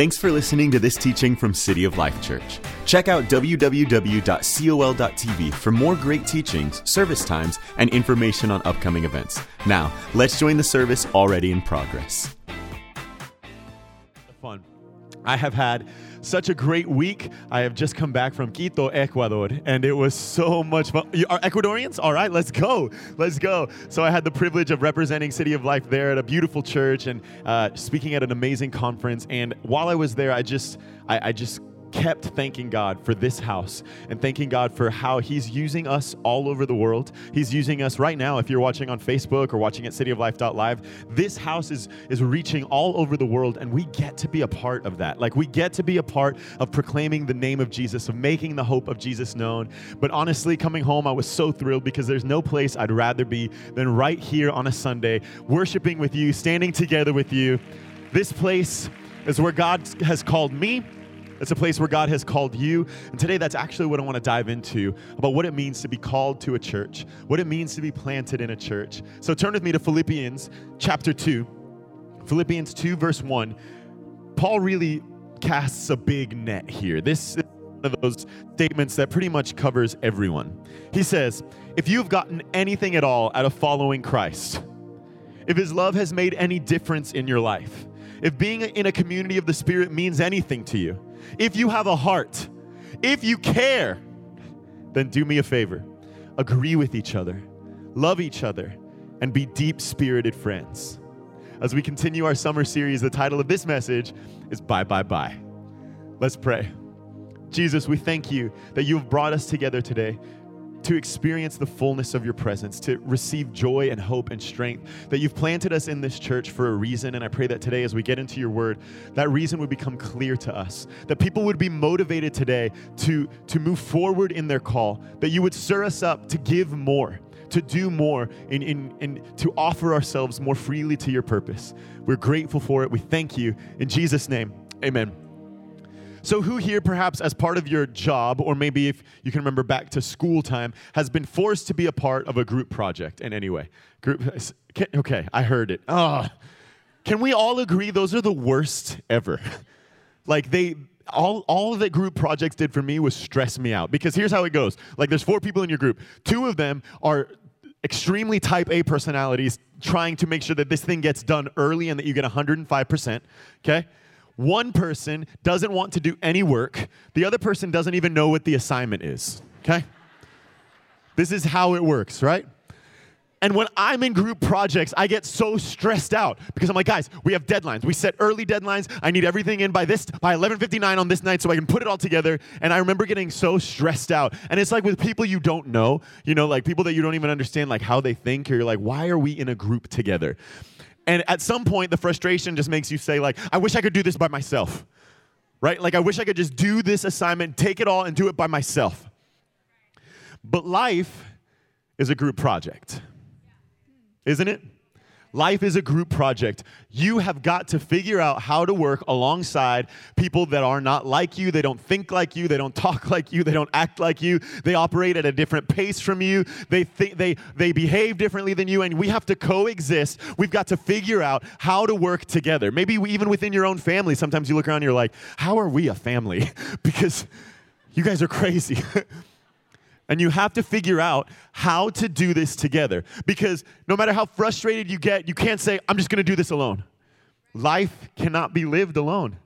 Thanks for listening to this teaching from City of Life Church. Check out www.col.tv for more great teachings, service times, and information on upcoming events. Now, let's join the service already in progress. Fun. I have had such a great week. I have just come back from Quito, Ecuador, and it was so much fun. You are Ecuadorians? All right, let's go. Let's go. So I had the privilege of representing City of Life there at a beautiful church and uh, speaking at an amazing conference. And while I was there, I just, I, I just kept thanking God for this house and thanking God for how He's using us all over the world. He's using us right now. If you're watching on Facebook or watching at cityoflife.live, this house is, is reaching all over the world, and we get to be a part of that. Like, we get to be a part of proclaiming the name of Jesus, of making the hope of Jesus known. But honestly, coming home, I was so thrilled because there's no place I'd rather be than right here on a Sunday, worshiping with you, standing together with you. This place is where God has called me it's a place where God has called you. And today, that's actually what I want to dive into about what it means to be called to a church, what it means to be planted in a church. So turn with me to Philippians chapter 2. Philippians 2, verse 1. Paul really casts a big net here. This is one of those statements that pretty much covers everyone. He says, If you've gotten anything at all out of following Christ, if his love has made any difference in your life, if being in a community of the Spirit means anything to you, if you have a heart, if you care, then do me a favor. Agree with each other, love each other, and be deep spirited friends. As we continue our summer series, the title of this message is Bye, Bye, Bye. Let's pray. Jesus, we thank you that you have brought us together today to experience the fullness of your presence, to receive joy and hope and strength. That you've planted us in this church for a reason. And I pray that today, as we get into your word, that reason would become clear to us. That people would be motivated today to, to move forward in their call. That you would stir us up to give more. To do more and in, in, to offer ourselves more freely to your purpose. We're grateful for it. We thank you. In Jesus' name, amen. So, who here, perhaps as part of your job, or maybe if you can remember back to school time, has been forced to be a part of a group project in any way? Group, uh, okay, I heard it. Oh, can we all agree those are the worst ever? like they, all, all that group projects did for me was stress me out because here's how it goes like there's four people in your group two of them are extremely type a personalities trying to make sure that this thing gets done early and that you get 105% okay one person doesn't want to do any work, the other person doesn't even know what the assignment is, okay? This is how it works, right? And when I'm in group projects, I get so stressed out because I'm like, guys, we have deadlines. We set early deadlines. I need everything in by this by 11:59 on this night so I can put it all together. And I remember getting so stressed out. And it's like with people you don't know, you know, like people that you don't even understand like how they think or you're like, why are we in a group together? And at some point, the frustration just makes you say, like, I wish I could do this by myself. Right? Like, I wish I could just do this assignment, take it all, and do it by myself. But life is a group project, isn't it? Life is a group project. You have got to figure out how to work alongside people that are not like you. They don't think like you. They don't talk like you. They don't act like you. They operate at a different pace from you. They think they they behave differently than you and we have to coexist. We've got to figure out how to work together. Maybe even within your own family. Sometimes you look around and you're like, "How are we a family?" because you guys are crazy. And you have to figure out how to do this together. Because no matter how frustrated you get, you can't say, I'm just gonna do this alone. Life cannot be lived alone.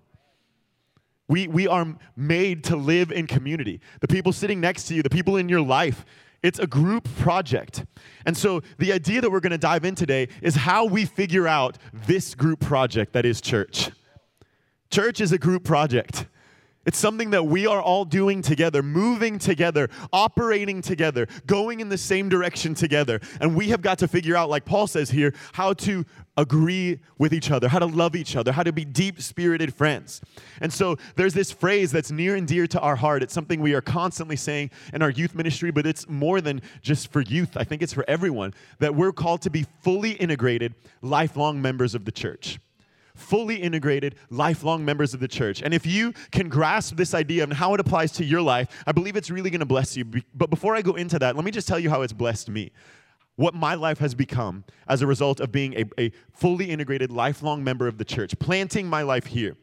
We, we are made to live in community. The people sitting next to you, the people in your life, it's a group project. And so the idea that we're gonna dive in today is how we figure out this group project that is church. Church is a group project. It's something that we are all doing together, moving together, operating together, going in the same direction together. And we have got to figure out, like Paul says here, how to agree with each other, how to love each other, how to be deep spirited friends. And so there's this phrase that's near and dear to our heart. It's something we are constantly saying in our youth ministry, but it's more than just for youth. I think it's for everyone that we're called to be fully integrated, lifelong members of the church fully integrated, lifelong members of the church. And if you can grasp this idea and how it applies to your life, I believe it's really going to bless you. But before I go into that, let me just tell you how it's blessed me. What my life has become as a result of being a, a fully integrated, lifelong member of the church, planting my life here.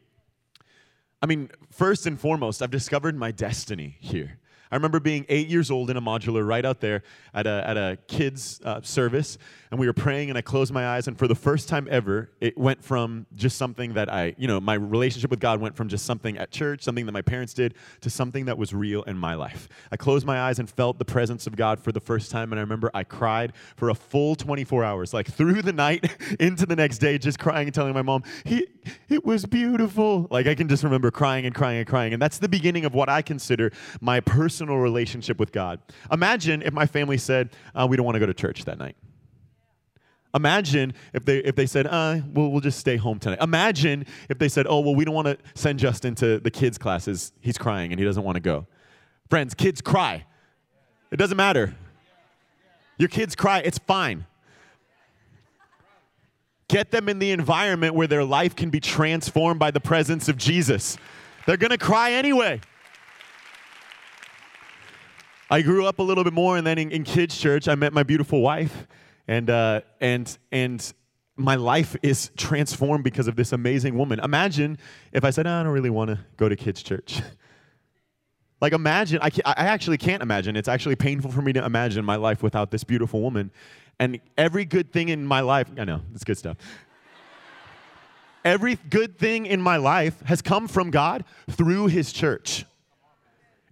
I mean, first and foremost, I've discovered my destiny here. I remember being eight years old in a modular right out there at a, at a kids' uh, service, and we were praying, and I closed my eyes, and for the first time ever, it went from just something that I, you know, my relationship with God went from just something at church, something that my parents did, to something that was real in my life. I closed my eyes and felt the presence of God for the first time, and I remember I cried for a full 24 hours, like through the night into the next day, just crying and telling my mom, he, it was beautiful. Like I can just remember crying and crying and crying, and that's the beginning of what I consider my personal personal relationship with God. Imagine if my family said, uh, we don't want to go to church that night. Imagine if they if they said, uh, we'll, we'll just stay home tonight. Imagine if they said, oh, well, we don't want to send Justin to the kids' classes. He's crying and he doesn't want to go. Friends, kids cry. It doesn't matter. Your kids cry, it's fine. Get them in the environment where their life can be transformed by the presence of Jesus. They're to cry anyway. I grew up a little bit more, and then in, in kids' church, I met my beautiful wife, and uh, and and my life is transformed because of this amazing woman. Imagine if I said, oh, I don't really want to go to kids' church. like, imagine, I, I actually can't imagine. It's actually painful for me to imagine my life without this beautiful woman. And every good thing in my life, I know, it's good stuff. every good thing in my life has come from God through his church.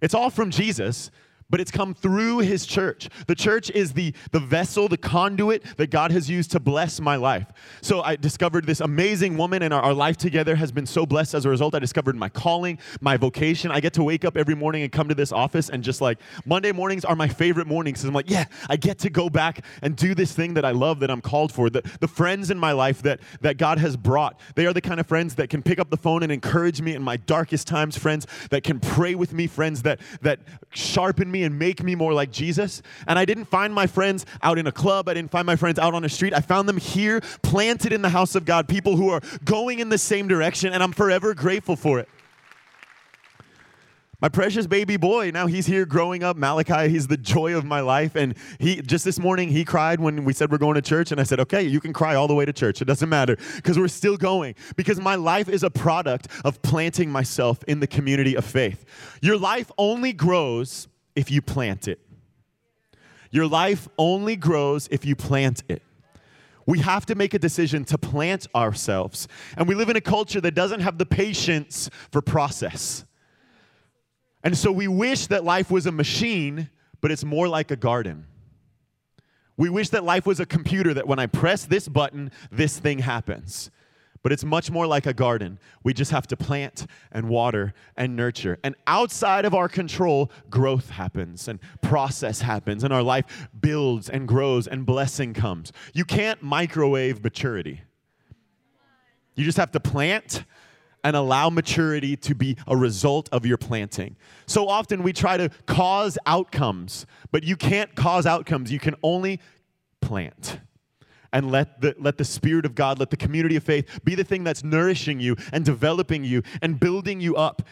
It's all from Jesus but it's come through his church. The church is the, the vessel, the conduit that God has used to bless my life. So I discovered this amazing woman, and our, our, life together has been so blessed as a result. I discovered my calling, my vocation. I get to wake up every morning and come to this office, and just like Monday mornings are my favorite mornings because I'm like, yeah, I get to go back and do this thing that I love, that I'm called for. The, the friends in my life that, that God has brought, they are the kind of friends that can pick up the phone and encourage me in my darkest times, friends that can pray with me, friends that, that sharpen me and make me more like Jesus. And I didn't find my friends out in a club, I didn't find my friends out on a street. I found them here, planted in the house of God, people who are going in the same direction, and I'm forever grateful for it. My precious baby boy now he's here growing up. Malachi he's the joy of my life. And he just this morning he cried when we said we're going to church. And i said okay you can cry all the way to church. It doesn't matter because we're still going. Because my life is a product of planting myself in the community of faith. Your life only grows if you plant it. Your life only grows if you plant it. We have to make a decision to plant ourselves. And we live in a culture that doesn't have the patience for process. And so we wish that life was a machine, but it's more like a garden. We wish that life was a computer that when I press this button, this thing happens. But it's much more like a garden. We just have to plant and water and nurture. And outside of our control, growth happens and process happens, and our life builds and grows and blessing comes. You can't microwave maturity. You just have to plant and allow maturity to be a result of your planting. So often we try to cause outcomes, but you can't cause outcomes. You can only plant and let the, let the Spirit of God, let the community of faith be the thing that's nourishing you and developing you and building you up.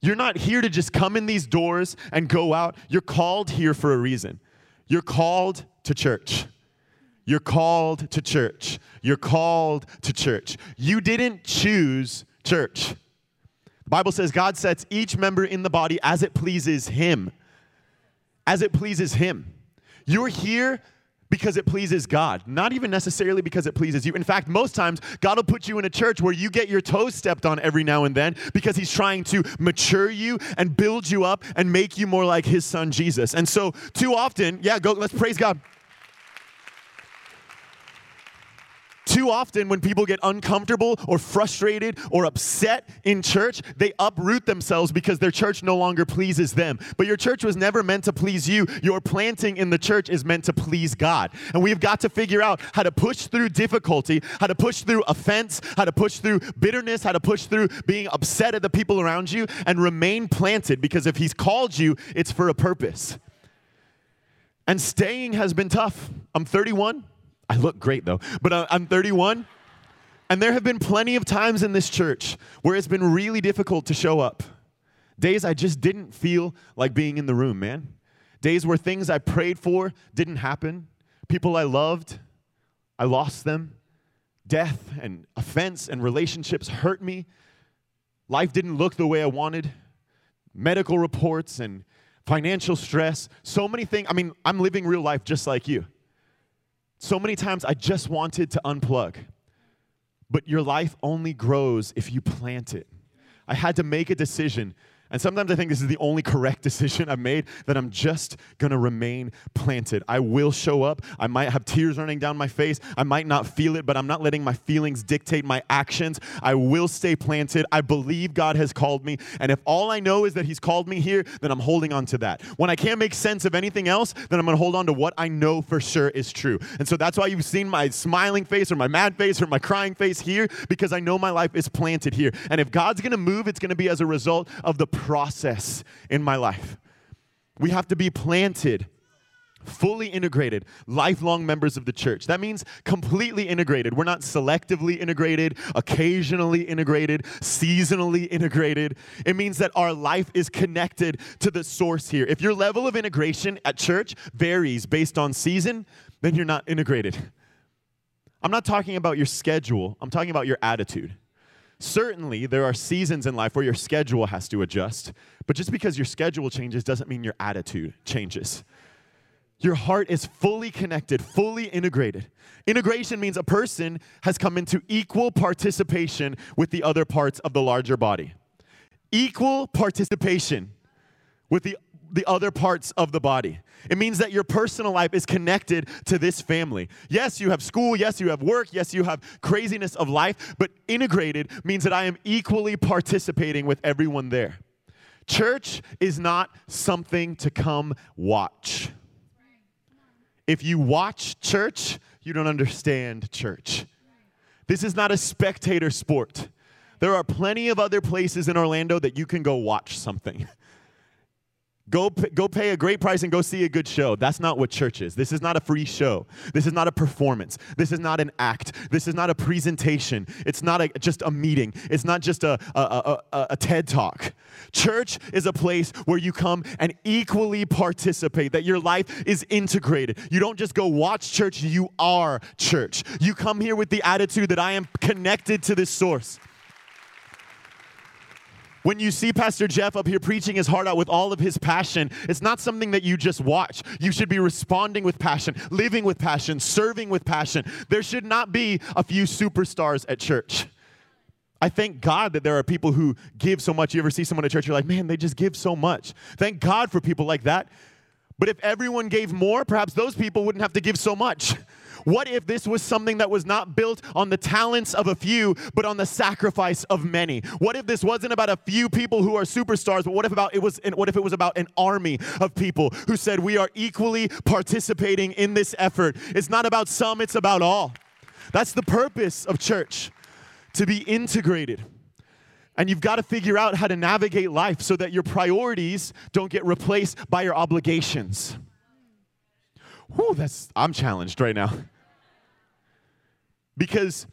You're not here to just come in these doors and go out. You're called here for a reason. You're called to church. You're called to church. You're called to church. You didn't choose church. The Bible says God sets each member in the body as it pleases Him. As it pleases Him. You're here because it pleases God, not even necessarily because it pleases you. In fact, most times, God will put you in a church where you get your toes stepped on every now and then because He's trying to mature you and build you up and make you more like His Son Jesus. And so, too often, yeah, go, let's praise God. Too often, when people get uncomfortable or frustrated or upset in church, they uproot themselves because their church no longer pleases them. But your church was never meant to please you. Your planting in the church is meant to please God. And we've got to figure out how to push through difficulty, how to push through offense, how to push through bitterness, how to push through being upset at the people around you, and remain planted because if He's called you, it's for a purpose. And staying has been tough. I'm 31. I look great though, but uh, I'm 31. And there have been plenty of times in this church where it's been really difficult to show up. Days I just didn't feel like being in the room, man. Days where things I prayed for didn't happen. People I loved, I lost them. Death and offense and relationships hurt me. life didn't look the way I wanted, medical reports and financial stress, so many things. I mean, I'm living real life just like you. So many times I just wanted to unplug. But your life only grows if you plant it. I had to make a decision and sometimes I think this is the only correct decision I've made that I'm just gonna remain planted. I will show up. I might have tears running down my face. I might not feel it, but I'm not letting my feelings dictate my actions. I will stay planted. I believe God has called me. And if all I know is that He's called me here, then I'm holding on to that. When I can't make sense of anything else, then I'm gonna hold on to what I know for sure is true. And so that's why you've seen my smiling face or my mad face or my crying face here, because I know my life is planted here. And if God's gonna move, it's gonna be as a result of the process in my life. We have to be planted fully integrated, lifelong members of the church. That means completely integrated. We're not selectively integrated, occasionally integrated, seasonally integrated. It means that our life is connected to the source here. If your level of integration at church varies based on season, then you're not integrated. I'm not talking about your schedule, I'm talking about your attitude. Certainly, there are seasons in life where your schedule has to adjust, but just because your schedule changes doesn't mean your attitude changes. Your heart is fully connected, fully integrated. Integration means a person has come into equal participation with the other parts of the larger body. Equal participation with the the other parts of the body. It means that your personal life is connected to this family. Yes, you have school, yes, you have work, yes, you have craziness of life, but integrated means that I am equally participating with everyone there. Church is not something to come watch. If you watch church, you don't understand church. This is not a spectator sport. There are plenty of other places in Orlando that you can go watch something. Go, go pay a great price and go see a good show. That's not what church is. This is not a free show. This is not a performance. This is not an act. This is not a presentation. It's not a, just a meeting. It's not just a, a, a, a TED talk. Church is a place where you come and equally participate, that your life is integrated. You don't just go watch church, you are church. You come here with the attitude that I am connected to this source. When you see Pastor Jeff up here preaching his heart out with all of his passion, it's not something that you just watch. You should be responding with passion, living with passion, serving with passion. There should not be a few superstars at church. I thank God that there are people who give so much. You ever see someone at church, you're like, man, they just give so much. Thank God for people like that. But if everyone gave more, perhaps those people wouldn't have to give so much. What if this was something that was not built on the talents of a few, but on the sacrifice of many? What if this wasn't about a few people who are superstars, but what if about it was what if it was about an army of people who said we are equally participating in this effort? It's not about some, it's about all. That's the purpose of church. To be integrated. And you've got to figure out how to navigate life so that your priorities don't get replaced by your obligations. Whew, that's I'm challenged right now. Because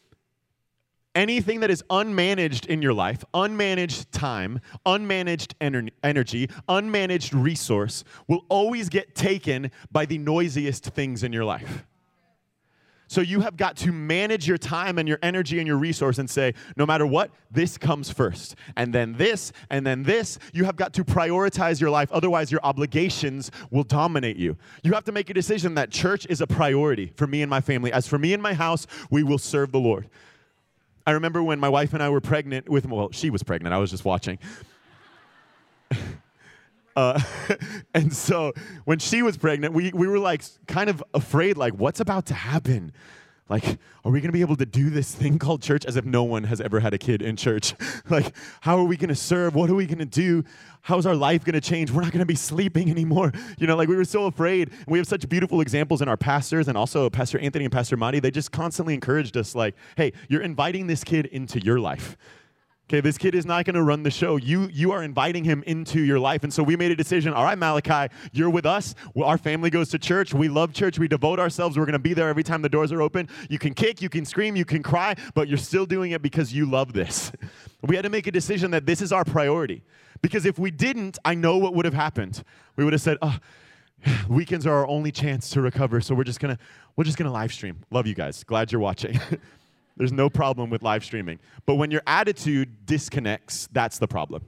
anything that is unmanaged in your life, unmanaged time, unmanaged ener- energy, unmanaged resource, will always get taken by the noisiest things in your life. So you have got to manage your time and your energy and your resource and say, no matter what, this comes first. And then this, and then this. You have got to prioritize your life. Otherwise, your obligations will dominate you. You have to make a decision that church is a priority for me and my family. As for me and my house, we will serve the Lord. I remember when my wife and I were pregnant with, well, she was pregnant. I was just watching. Uh, and so when she was pregnant, we, we were like kind of afraid, like, what's about to happen? Like, are we going to be able to do this thing called church as if no one has ever had a kid in church? like, how are we going to serve? What are we going to do? How's our life going to change? We're not going to be sleeping anymore. You know, like we were so afraid. And we have such beautiful examples in our pastors and also Pastor Anthony and Pastor Madi. They just constantly encouraged us, like, hey, you're inviting this kid into your life. Okay, this kid is not going to run the show. You you are inviting him into your life. And so we made a decision. All right, Malachi, you're with us. Our family goes to church. We love church. We devote ourselves. We're going to be there every time the doors are open. You can kick, you can scream, you can cry, but you're still doing it because you love this. We had to make a decision that this is our priority. Because if we didn't, I know what would have happened. We would have said, "Oh, weekends are our only chance to recover, so we're just to we're just going to live stream. Love you guys. Glad you're watching." There's no problem with live streaming. But when your attitude disconnects, that's the problem.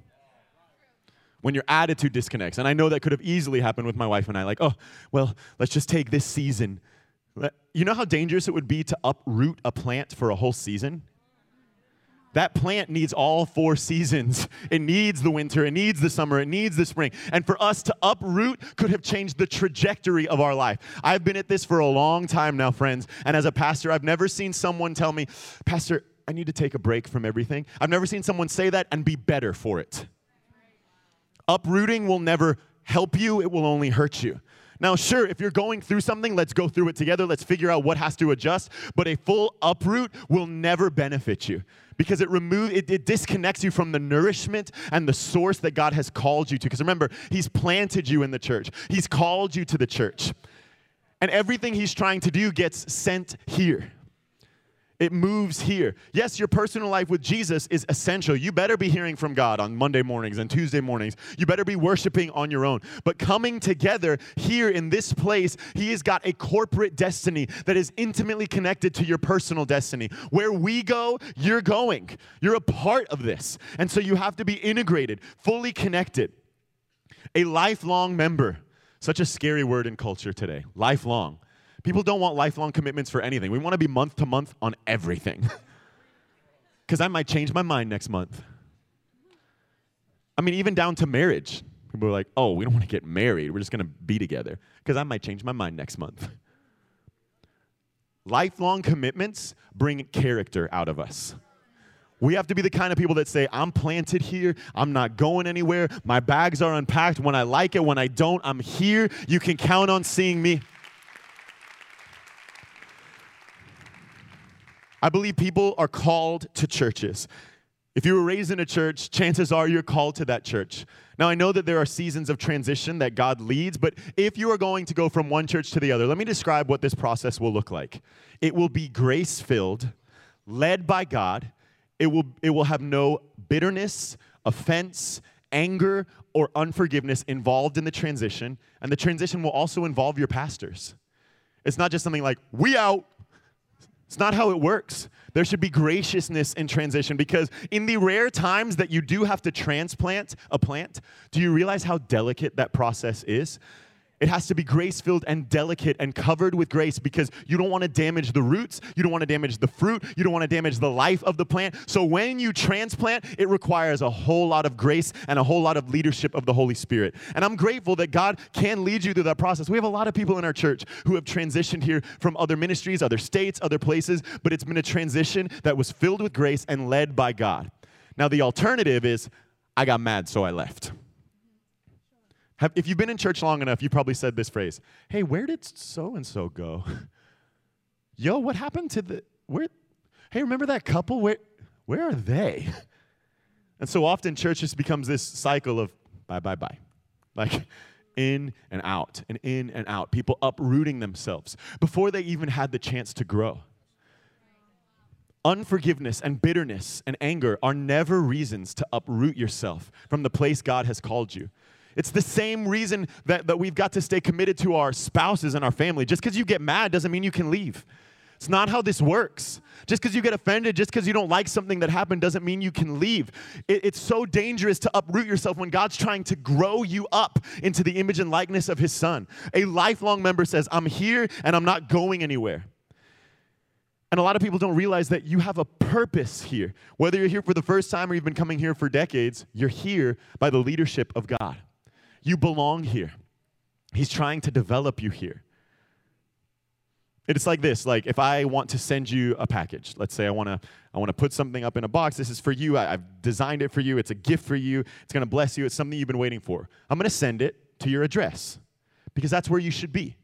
When your attitude disconnects. And I know that could have easily happened with my wife and I, like, oh, well, let's just take this season. You know how dangerous it would be to uproot a plant for a whole season? That plant needs all four seasons. It needs the winter, it needs the summer, it needs the spring. And for us to uproot could have changed the trajectory of our life. I've been at this for a long time now, friends. And as a pastor, I've never seen someone tell me, Pastor, I need to take a break from everything. I've never seen someone say that and be better for it. Uprooting will never help you, it will only hurt you. Now, sure, if you're going through something, let's go through it together. Let's figure out what has to adjust. But a full uproot will never benefit you because it removes it, it, disconnects you from the nourishment and the source that God has called you to. Because remember, He's planted you in the church, He's called you to the church. And everything He's trying to do gets sent here. It moves here. Yes, your personal life with Jesus is essential. You better be hearing from God on Monday mornings and Tuesday mornings. You better be worshiping on your own. But coming together here in this place, He has got a corporate destiny that is intimately connected to your personal destiny. Where we go, you're going. You're a part of this. And so you have to be integrated, fully connected. A lifelong member. Such a scary word in culture today. Lifelong. People don't want lifelong commitments for anything. We want to be month to month on everything. Because I might change my mind next month. I mean, even down to marriage. People are like, oh, we don't want to get married. We're just going to be together. Because I might change my mind next month. Lifelong commitments bring character out of us. We have to be the kind of people that say, I'm planted here. I'm not going anywhere. My bags are unpacked. When I like it, when I don't, I'm here. You can count on seeing me. I believe people are called to churches. If you were raised in a church, chances are you're called to that church. Now, I know that there are seasons of transition that God leads, but if you are going to go from one church to the other, let me describe what this process will look like. It will be grace filled, led by God. It will, it will have no bitterness, offense, anger, or unforgiveness involved in the transition. And the transition will also involve your pastors. It's not just something like, we out, it's not how it works. There should be graciousness in transition because, in the rare times that you do have to transplant a plant, do you realize how delicate that process is? It has to be grace filled and delicate and covered with grace because you don't want to damage the roots, you don't want to damage the fruit, you don't want to damage the life of the plant. So when you transplant, it requires a whole lot of grace and a whole lot of leadership of the Holy Spirit. And I'm grateful that God can lead you through that process. We have a lot of people in our church who have transitioned here from other ministries, other states, other places, but it's been a transition that was filled with grace and led by God. Now, the alternative is I got mad, so I left. If you've been in church long enough, you probably said this phrase Hey, where did so and so go? Yo, what happened to the, where, hey, remember that couple? Where, where are they? And so often church just becomes this cycle of bye, bye, bye. Like in and out and in and out. People uprooting themselves before they even had the chance to grow. Unforgiveness and bitterness and anger are never reasons to uproot yourself from the place God has called you. It's the same reason that, that we've got to stay committed to our spouses and our family. Just because you get mad doesn't mean you can leave. It's not how this works. Just because you get offended, just because you don't like something that happened, doesn't mean you can leave. It, it's so dangerous to uproot yourself when God's trying to grow you up into the image and likeness of His Son. A lifelong member says, I'm here and I'm not going anywhere. And a lot of people don't realize that you have a purpose here. Whether you're here for the first time or you've been coming here for decades, you're here by the leadership of God. You belong here. He's trying to develop you here. It's like this, like if I want to send you a package, let's say I want to I want to put something up in a box. This is for you. I, have designed it for you. It's a gift for you. It's going to bless you. It's something you've been waiting for. I'm going to send it to your address because that's where you should be.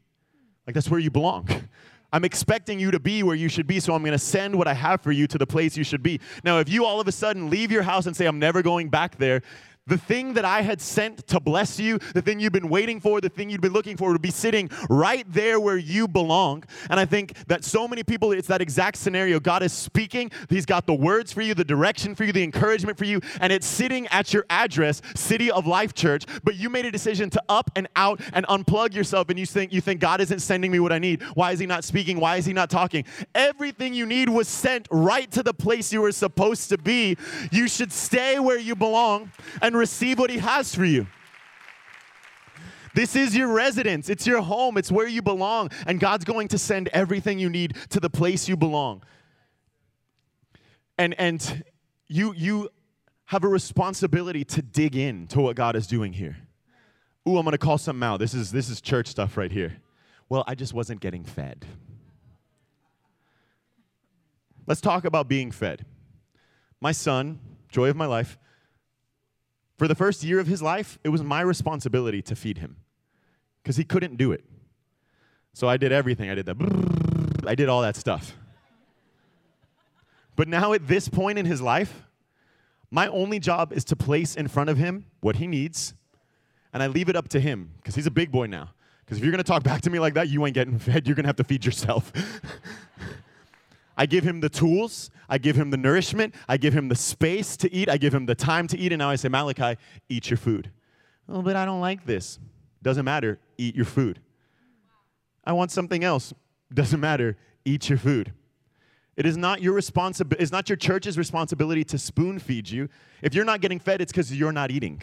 Like that's where you belong. I'm expecting you to be where you should be, so I'm going to send what I have for you to the place you should be. Now, if you all of a sudden leave your house and say, I'm never going back there, the thing that I had sent to bless you, the thing you've been waiting for, the thing you've been looking for, would be sitting right there where you belong. And I think that so many people, it's that exact scenario. God is speaking, He's got the words for you, the direction for you, the encouragement for you, and it's sitting at your address, City of Life Church. But you made a decision to up and out and unplug yourself, and you think you think God isn't sending me what I need. Why is He not speaking? Why is He not talking? Everything you need was sent right to the place you were supposed to be. You should stay where you belong and receive what He has for you. This is your residence. It's your home. It's where you belong. And God's going to send everything you need to the place you belong. And, and you, you have a responsibility to dig in to what God is doing here. Ooh, I'm going to call something out. This is, this is church stuff right here. Well, I just wasn't getting fed. Let's talk about being fed. My son, joy of my life, for the first year of his life, it was my responsibility to feed him because he couldn't do it. So I did everything. I did the, I did all that stuff. But now at this point in his life, my only job is to place in front of him what he needs, and I leave it up to him because he's a big boy now. Because if you're gonna talk back to me like that, you ain't getting fed. You're gonna have to feed yourself. I give him the tools, I give him the nourishment, I give him the space to eat, I give him the time to eat, and now I say, Malachi, eat your food. Oh, but I don't like this. Doesn't matter, eat your food. I want something else. Doesn't matter, eat your food. It is not your responsibility, it's not your church's responsibility to spoon feed you. If you're not getting fed, it's because you're not eating.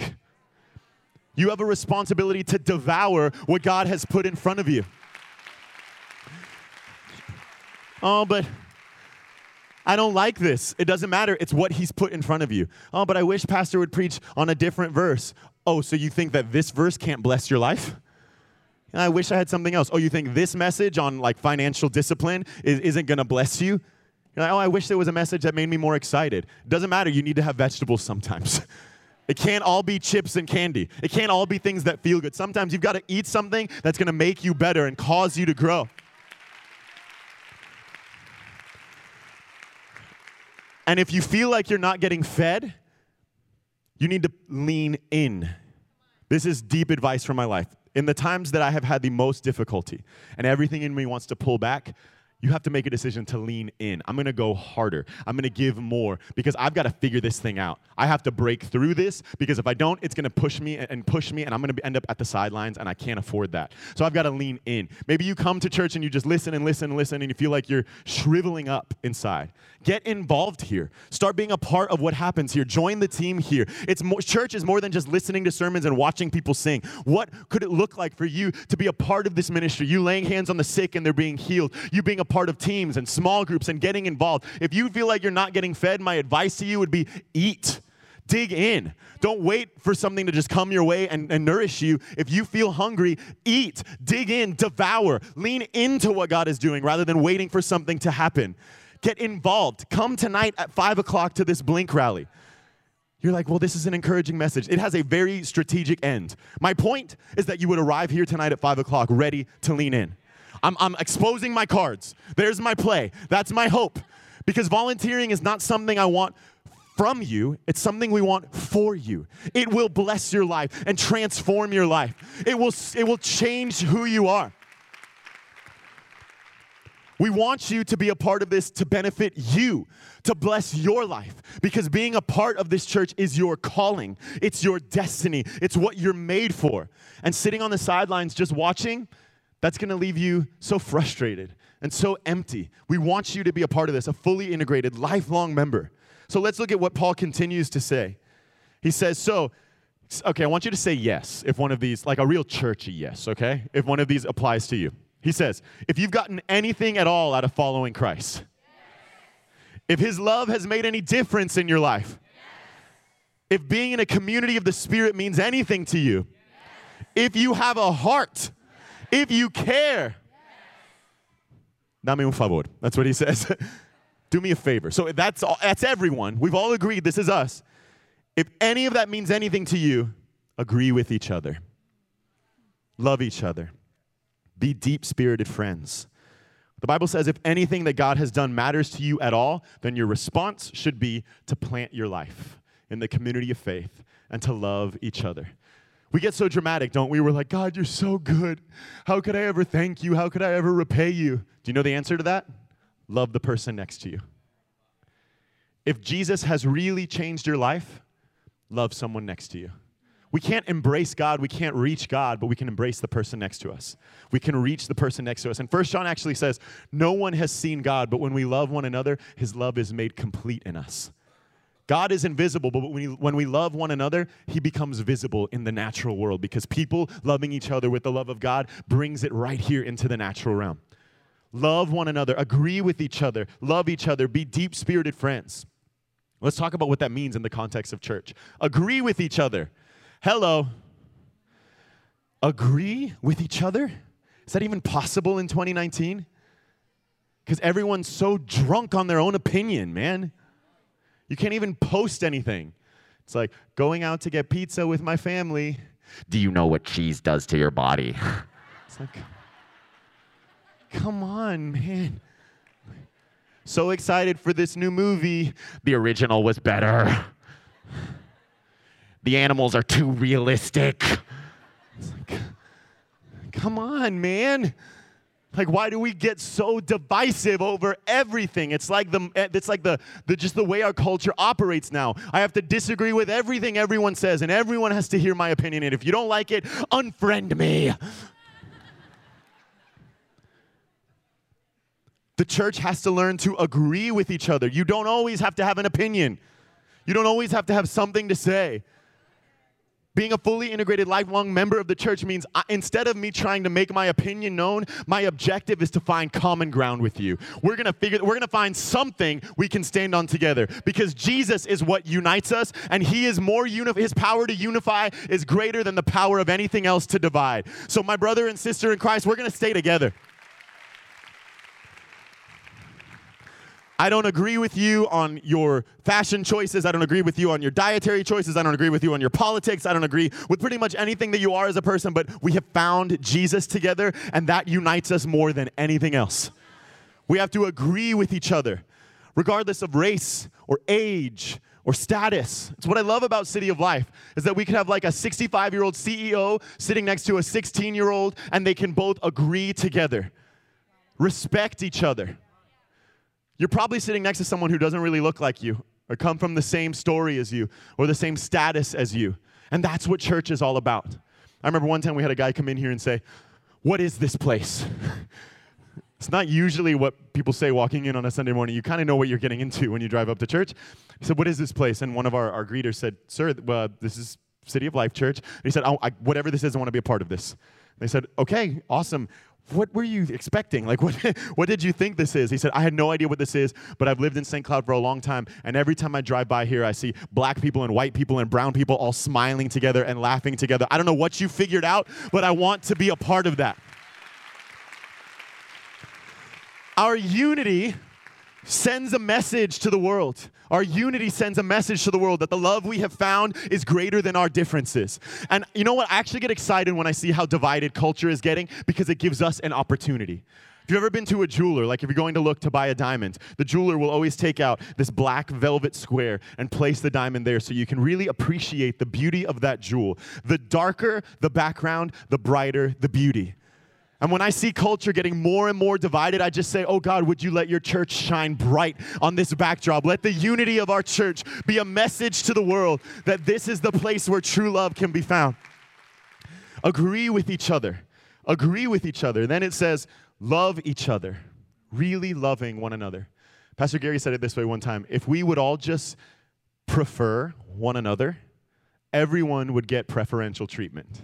You have a responsibility to devour what God has put in front of you. Oh, but I don't like this. It doesn't matter. It's what he's put in front of you. Oh, but I wish Pastor would preach on a different verse. Oh, so you think that this verse can't bless your life? I wish I had something else. Oh, you think this message on like financial discipline is, isn't going to bless you? You're like, oh, I wish there was a message that made me more excited. Doesn't matter. You need to have vegetables sometimes. It can't all be chips and candy. It can't all be things that feel good. Sometimes you've got to eat something that's going to make you better and cause you to grow. And if you feel like you're not getting fed, you need to lean in. This is deep advice from my life. In the times that I have had the most difficulty and everything in me wants to pull back, you have to make a decision to lean in. I'm gonna go harder. I'm gonna give more because I've got to figure this thing out. I have to break through this because if I don't, it's gonna push me and push me, and I'm gonna end up at the sidelines, and I can't afford that. So I've got to lean in. Maybe you come to church and you just listen and listen and listen, and you feel like you're shriveling up inside. Get involved here. Start being a part of what happens here. Join the team here. It's more, church is more than just listening to sermons and watching people sing. What could it look like for you to be a part of this ministry? You laying hands on the sick and they're being healed. You being a part of teams and small groups and getting involved. If you feel like you're not getting fed, my advice to you would be eat. Dig in. Don't wait for something to just come your way and, and, nourish you. If you feel hungry, eat, dig in, devour, lean into what God is doing rather than waiting for something to happen. Get involved. Come tonight at 5 o'clock to this Blink rally. You're like, well, this is an encouraging message. It has a very strategic end. My point is that you would arrive here tonight at 5 o'clock ready to lean in. I'm, I'm exposing my cards. There's my play. That's my hope. Because volunteering is not something I want from you, it's something we want for you. It will bless your life and transform your life. It will, it will change who you are. We want you to be a part of this to benefit you, to bless your life, because being a part of this church is your calling. It's your destiny. It's what you're made for. And sitting on the sidelines just watching, that's gonna leave you so frustrated and so empty. We want you to be a part of this, a fully integrated, lifelong member. So let's look at what Paul continues to say. He says, So, okay, I want you to say yes if one of these, like a real churchy yes, okay? If one of these applies to you. He says, if you've gotten anything at all out of following Christ, if his love has made any difference in your life, if being in a community of the Spirit means anything to you, if you have a heart, if you care, dame un favor. That's what he says. Do me a favor. So that's all, that's everyone. We've all agreed this is us. If any of that means anything to you, agree with each other. Love each other. Be deep spirited friends. The Bible says if anything that God has done matters to you at all, then your response should be to plant your life in the community of faith and to love each other. We get so dramatic, don't we? We're like, God, you're so good. How could I ever thank you? How could I ever repay you? Do you know the answer to that? Love the person next to you. If Jesus has really changed your life, love someone next to you. We can't embrace God, we can't reach God, but we can embrace the person next to us. We can reach the person next to us. And First John actually says, No one has seen God, but when we love one another, his love is made complete in us. God is invisible, but when we, when we love one another, he becomes visible in the natural world because people loving each other with the love of God brings it right here into the natural realm. Love one another, agree with each other, love each other, be deep spirited friends. Let's talk about what that means in the context of church. Agree with each other. Hello. Agree with each other? Is that even possible in 2019? Because everyone's so drunk on their own opinion, man. You can't even post anything. It's like going out to get pizza with my family. Do you know what cheese does to your body? It's like, come on, man. So excited for this new movie. The original was better. The animals are too realistic. It's Like, come on, man. Like, why do we get so divisive over everything? It's like the it's like the, the just the way our culture operates now. I have to disagree with everything everyone says, and everyone has to hear my opinion. And if you don't like it, unfriend me. The church has to learn to agree with each other. You don't always have to have an opinion. You don't always have to have something to say. Being a fully integrated, lifelong member of the church means I, instead of me trying to make my opinion known, my objective is to find common ground with you. We're gonna figure, we're gonna find something we can stand on together because Jesus is what unites us, and He is more uni- His power to unify is greater than the power of anything else to divide. So, my brother and sister in Christ, we're gonna stay together. I don't agree with you on your fashion choices. I don't agree with you on your dietary choices. I don't agree with you on your politics. I don't agree with pretty much anything that you are as a person, but we have found Jesus together, and that unites us more than anything else. We have to agree with each other, regardless of race or age or status. It's what I love about City of Life is that we could have like a 65 year old CEO sitting next to a 16 year old, and they can both agree together, respect each other you're probably sitting next to someone who doesn't really look like you, or come from the same story as you, or the same status as you. And that's what church is all about. I remember one time we had a guy come in here and say, What is this place? it's not usually what people say walking in on a Sunday morning. You kind of know what you're getting into when you drive up to church. He said, What is this place? And one of our, our greeters said, Sir, uh, this is City of Life Church. And he said, oh, I, Whatever this is, I want to be a part of this. They said, Okay, awesome what were you expecting? Like, what, what did you think this is? He said, I had no idea what this is, but I've lived in St. Cloud for a long time. And every time I drive by here, I see black people and white people and brown people all smiling together and laughing together. I don't know what you figured out, but I want to be a part of that. Our unity sends a message to the world. Our unity sends a message to the world that the love we have found is greater than our differences. And you know what? I actually get excited when I see how divided culture is getting because it gives us an opportunity. If you've ever been to a jeweler, like if you're going to look to buy a diamond, the jeweler will always take out this black velvet square and place the diamond there so you can really appreciate the beauty of that jewel. The darker the background, the brighter the beauty. And when I see culture getting more and more divided, I just say, Oh God, would you let your church shine bright on this backdrop? Let the unity of our church be a message to the world that this is the place where true love can be found. Agree with each other. Agree with each other. Then it says, Love each other, really loving one another. Pastor Gary said it this way one time if we would all just prefer one another, everyone would get preferential treatment.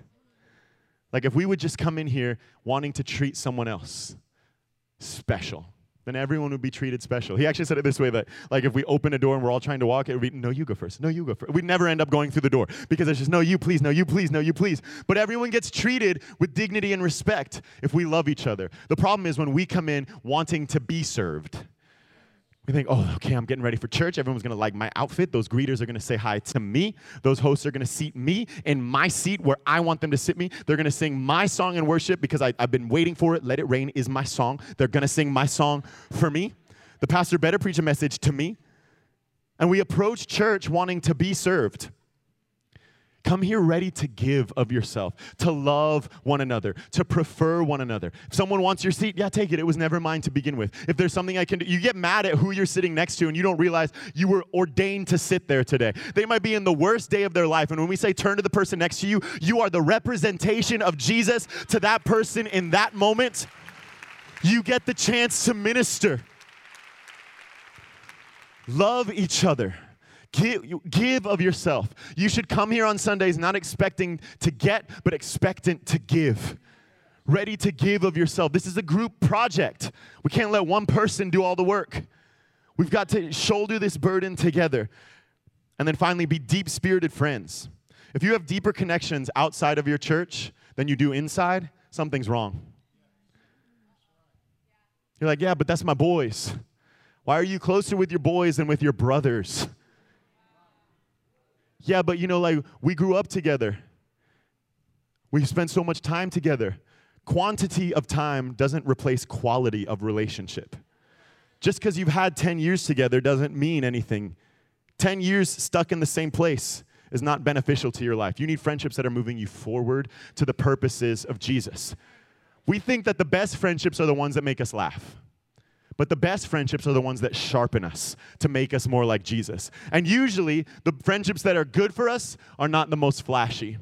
Like if we would just come in here wanting to treat someone else special, then everyone would be treated special. He actually said it this way that like if we open a door and we're all trying to walk, it would be no, you go first. No, you go first. We'd never end up going through the door because it's just no, you please, no, you please, no, you please. But everyone gets treated with dignity and respect if we love each other. The problem is when we come in wanting to be served we think, oh, okay, I'm getting ready for church. Everyone's gonna like my outfit. Those greeters are gonna say hi to me. Those hosts are gonna seat me in my seat where I want them to sit me. They're gonna sing my song in worship because I, have been waiting for it. Let It Rain is my song. They're gonna sing my song for me. The pastor better preach a message to me. and we approach church wanting to be served. Come here ready to give of yourself, to love one another, to prefer one another. If someone wants your seat, yeah, take it. It was never mine to begin with. If there's something I can do, you get mad at who you're sitting next to and you don't realize you were ordained to sit there today. They might be in the worst day of their life. And when we say turn to the person next to you, you are the representation of Jesus to that person in that moment. You get the chance to minister. Love each other. Give, give of yourself. You should come here on Sundays not expecting to get, but expectant to give. Ready to give of yourself. This is a group project. We can't let one person do all the work. We've got to shoulder this burden together. And then finally, be deep spirited friends. If you have deeper connections outside of your church than you do inside, something's wrong. You're like, yeah, but that's my boys. Why are you closer with your boys than with your brothers? Yeah, but you know, like we grew up together. We spent so much time together. Quantity of time doesn't replace quality of relationship. Just because you've had 10 years together doesn't mean anything. 10 years stuck in the same place is not beneficial to your life. You need friendships that are moving you forward to the purposes of Jesus. We think that the best friendships are the ones that make us laugh. But the best friendships are the ones that sharpen us to make us more like Jesus. And usually, the friendships that are good for us are not the most flashy.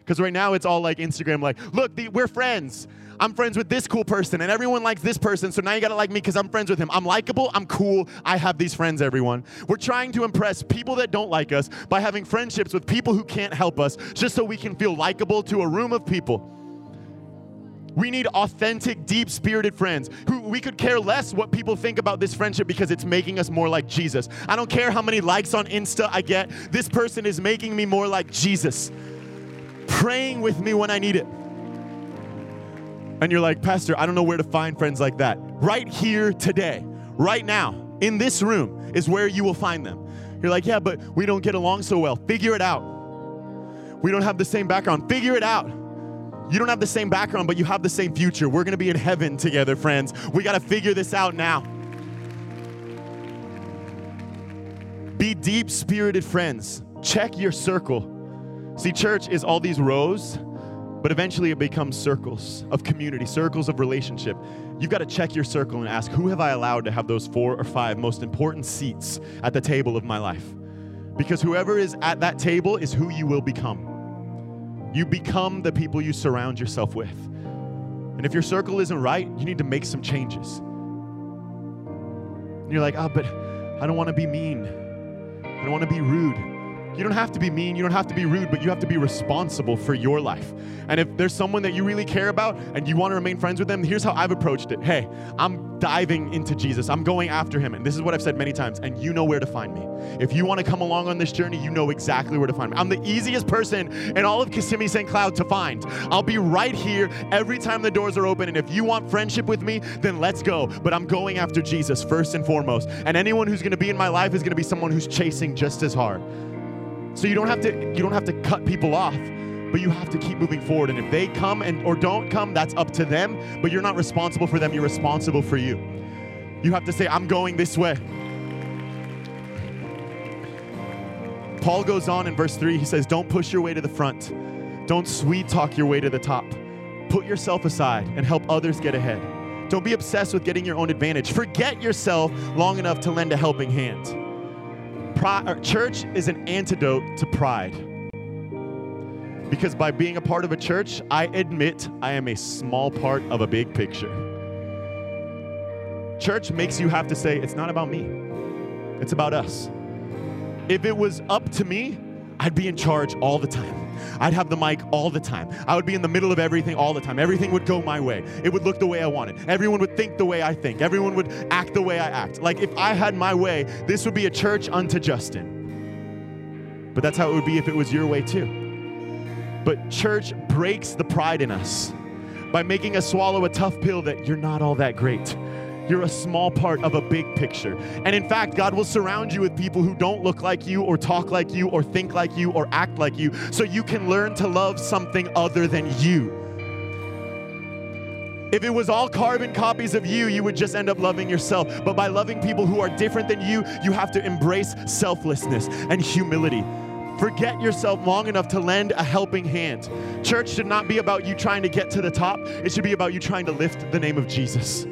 Because right now, it's all like Instagram, like, look, the, we're friends. I'm friends with this cool person, and everyone likes this person, so now you gotta like me because I'm friends with him. I'm likable, I'm cool, I have these friends, everyone. We're trying to impress people that don't like us by having friendships with people who can't help us just so we can feel likable to a room of people. We need authentic, deep spirited friends who we could care less what people think about this friendship because it's making us more like Jesus. I don't care how many likes on Insta I get, this person is making me more like Jesus. Praying with me when I need it. And you're like, Pastor, I don't know where to find friends like that. Right here today, right now, in this room is where you will find them. You're like, yeah, but we don't get along so well. Figure it out. We don't have the same background. Figure it out. You don't have the same background, but you have the same future. We're gonna be in heaven together, friends. We gotta figure this out now. Be deep spirited friends. Check your circle. See, church is all these rows, but eventually it becomes circles of community, circles of relationship. You've got to check your circle and ask, who have I allowed to have those four or five most important seats at the table of my life? Because whoever is at that table is who you will become. You become the people you surround yourself with. And if your circle isn't right, you need to make some changes. And you're like, oh, but I don't want to be mean. I don't want to be rude. You don't have to be mean, you don't have to be rude, but you have to be responsible for your life. And if there's someone that you really care about and you want to remain friends with them, here's how I've approached it. Hey, I'm diving into Jesus. I'm going after him. And this is what I've said many times, and you know where to find me. If you want to come along on this journey, you know exactly where to find me. I'm the easiest person in all of Kissimmee St. Cloud to find. I'll be right here every time the doors are open. And if you want friendship with me, then let's go. But I'm going after Jesus first and foremost. And anyone who's going to be in my life is going to be someone who's chasing just as hard. So you don't have to you don't have to cut people off, but you have to keep moving forward. And if they come and or don't come, that's up to them, but you're not responsible for them, you're responsible for you. You have to say I'm going this way. Paul goes on in verse 3, he says, Don't push your way to the front. Don't sweet talk your way to the top. Put yourself aside and help others get ahead. Don't be obsessed with getting your own advantage. Forget yourself long enough to lend a helping hand. Pride, uh, church is an antidote to pride. Because by being a part of a church, I admit I am a small part of a big picture. Church makes you have to say, it's not about me, it's about us. If it was up to me, I'd be in charge all the time. I'd have the mic all the time. I would be in the middle of everything all the time. Everything would go my way. It would look the way I wanted. Everyone would think the way I think. Everyone would act the way I act. Like if I had my way, this would be a church unto Justin. But that's how it would be if it was your way too. But church breaks the pride in us by making us swallow a tough pill that you're not all that great. You're a small part of a big picture. And in fact, God will surround you with people who don't look like you, or talk like you, or think like you, or act like you, so you can learn to love something other than you. If it was all carbon copies of you, you would just end up loving yourself. But by loving people who are different than you, you have to embrace selflessness and humility. Forget yourself long enough to lend a helping hand. Church should not be about you trying to get to the top, it should be about you trying to lift the name of Jesus.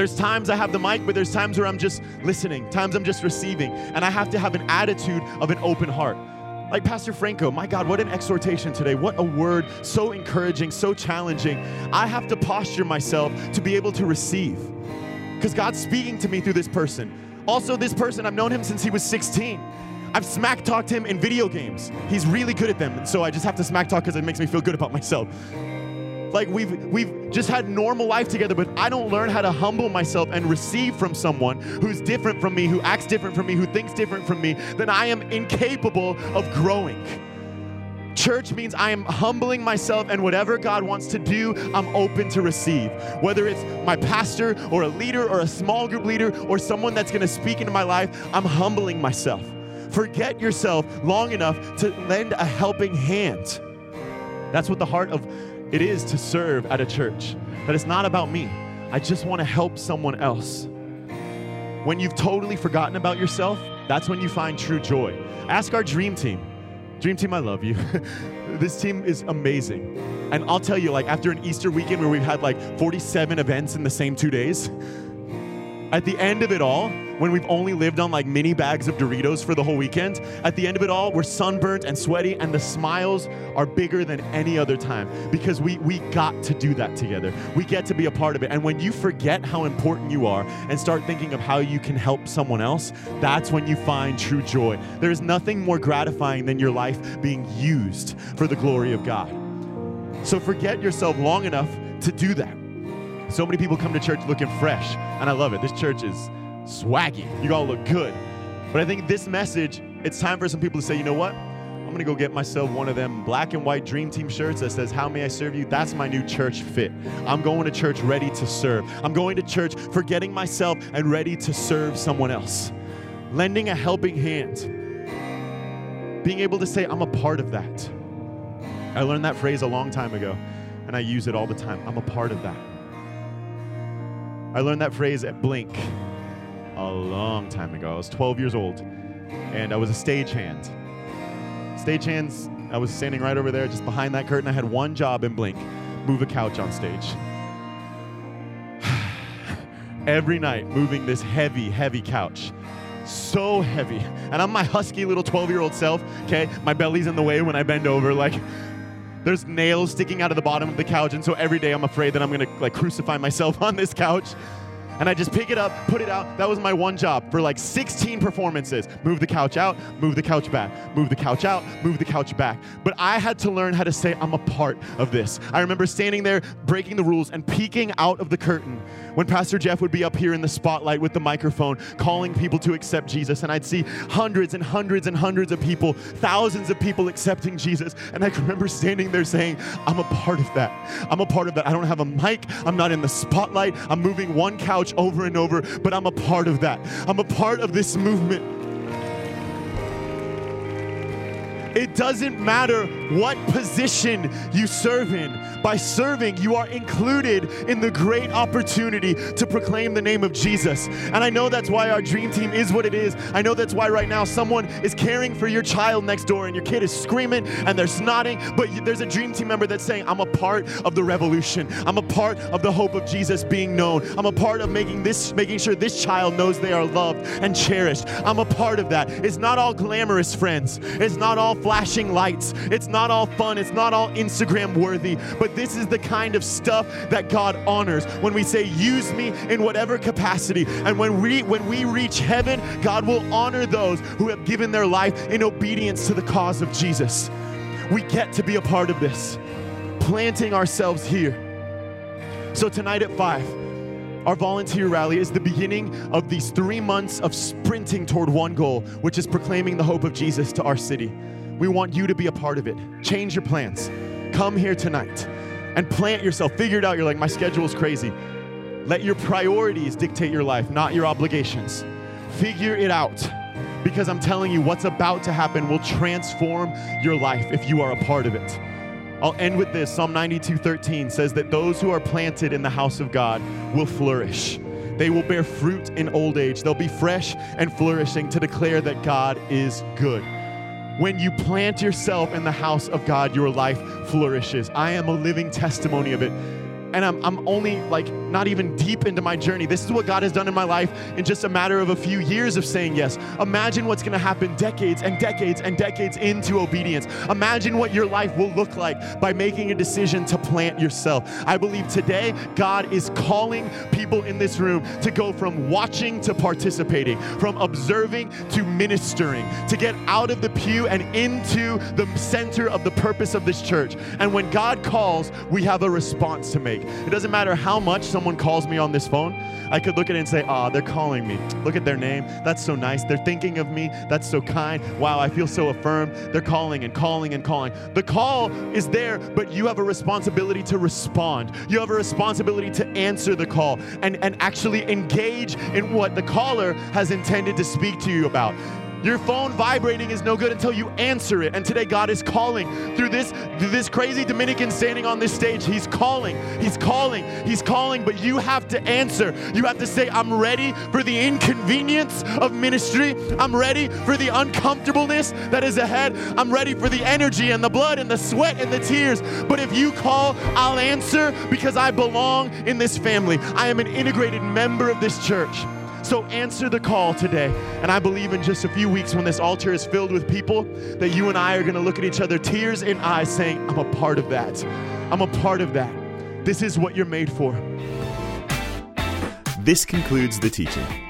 There's times I have the mic, but there's times where I'm just listening, times I'm just receiving, and I have to have an attitude of an open heart. Like Pastor Franco, my God, what an exhortation today. What a word, so encouraging, so challenging. I have to posture myself to be able to receive because God's speaking to me through this person. Also, this person, I've known him since he was 16. I've smack talked him in video games. He's really good at them, so I just have to smack talk because it makes me feel good about myself. Like we've we've just had normal life together, but I don't learn how to humble myself and receive from someone who's different from me, who acts different from me, who thinks different from me, then I am incapable of growing. Church means I am humbling myself, and whatever God wants to do, I'm open to receive. Whether it's my pastor, or a leader, or a small group leader, or someone that's gonna speak into my life, I'm humbling myself. Forget yourself long enough to lend a helping hand. That's what the heart of it is to serve at a church. That it's not about me. I just want to help someone else. When you've totally forgotten about yourself, that's when you find true joy. Ask our dream team. Dream team, I love you. this team is amazing. And I'll tell you, like, after an Easter weekend where we've had like 47 events in the same two days, at the end of it all, when we've only lived on like mini bags of Doritos for the whole weekend, at the end of it all, we're sunburnt and sweaty, and the smiles are bigger than any other time because we we got to do that together. We get to be a part of it. And when you forget how important you are and start thinking of how you can help someone else, that's when you find true joy. There is nothing more gratifying than your life being used for the glory of God. So forget yourself long enough to do that. So many people come to church looking fresh, and I love it. This church is swaggy. You all look good. But I think this message, it's time for some people to say, you know what? I'm gonna go get myself one of them black and white Dream Team shirts that says, How may I serve you? That's my new church fit. I'm going to church ready to serve. I'm going to church forgetting myself and ready to serve someone else. Lending a helping hand. Being able to say, I'm a part of that. I learned that phrase a long time ago, and I use it all the time. I'm a part of that. I learned that phrase at Blink a long time ago. I was 12 years old, and I was a stagehand. Stagehands, I was standing right over there, just behind that curtain. I had one job in Blink move a couch on stage. Every night, moving this heavy, heavy couch. So heavy. And I'm my husky little 12 year old self, okay? My belly's in the way when I bend over. Like, there's nails sticking out of the bottom of the couch, and so every day I'm afraid that I'm gonna like crucify myself on this couch. And I just pick it up, put it out. That was my one job for like 16 performances. Move the couch out, move the couch back, move the couch out, move the couch back. But I had to learn how to say, I'm a part of this. I remember standing there, breaking the rules, and peeking out of the curtain when Pastor Jeff would be up here in the spotlight with the microphone, calling people to accept Jesus. And I'd see hundreds and hundreds and hundreds of people, thousands of people accepting Jesus. And I remember standing there saying, I'm a part of that. I'm a part of that. I don't have a mic, I'm not in the spotlight, I'm moving one couch over and over, but I'm a part of that. I'm a part of this movement. It doesn't matter what position you serve in. By serving, you are included in the great opportunity to proclaim the name of Jesus. And I know that's why our dream team is what it is. I know that's why right now someone is caring for your child next door and your kid is screaming and they're snotting, but there's a dream team member that's saying, I'm a part of the revolution. I'm a part of the hope of Jesus being known. I'm a part of making this making sure this child knows they are loved and cherished. I'm a part of that. It's not all glamorous, friends. It's not all flashing lights. It's not all fun. It's not all Instagram worthy. But this is the kind of stuff that God honors when we say, use me in whatever capacity. And when we when we reach heaven, God will honor those who have given their life in obedience to the cause of Jesus. We get to be a part of this, planting ourselves here. So tonight at five, our volunteer rally is the beginning of these three months of sprinting toward one goal, which is proclaiming the hope of Jesus to our city. We want you to be a part of it. Change your plans. Come here tonight and plant yourself. Figure it out. You're like, my schedule is crazy. Let your priorities dictate your life, not your obligations. Figure it out because I'm telling you, what's about to happen will transform your life if you are a part of it. I'll end with this. Psalm 92:13 says that those who are planted in the house of God will flourish. They will bear fruit in old age. They'll be fresh and flourishing to declare that God is good. When you plant yourself in the house of God, your life flourishes. I am a living testimony of it and I'm, I'm only like not even deep into my journey. This is what God has done in my life in just a matter of a few years of saying yes. Imagine what's gonna happen decades and decades and decades into obedience. Imagine what your life will look like by making a decision to plant yourself. I believe today God is calling people in this room to go from watching to participating, from observing to ministering, to get out of the pew and into the center of the purpose of this church. And when God calls, we have a response to make. It doesn't matter how much someone calls me on this phone. I could look at it and say, ah, they're calling me. Look at their name. That's so nice. They're thinking of me. That's so kind. Wow, I feel so affirmed. They're calling and calling and calling. The call is there, but you have a responsibility to respond. You have a responsibility to answer the call and, and actually engage in what the caller has intended to speak to you about. Your phone vibrating is no good until you answer it. And today God is calling through this through this crazy Dominican standing on this stage. He's calling. He's calling. He's calling, but you have to answer. You have to say, "I'm ready for the inconvenience of ministry. I'm ready for the uncomfortableness that is ahead. I'm ready for the energy and the blood and the sweat and the tears." But if you call, I'll answer because I belong in this family. I am an integrated member of this church. So answer the call today. And I believe in just a few weeks when this altar is filled with people, that you and I are going to look at each other, tears in eyes, saying, I'm a part of that. I'm a part of that. This is what you're made for. This concludes the teaching.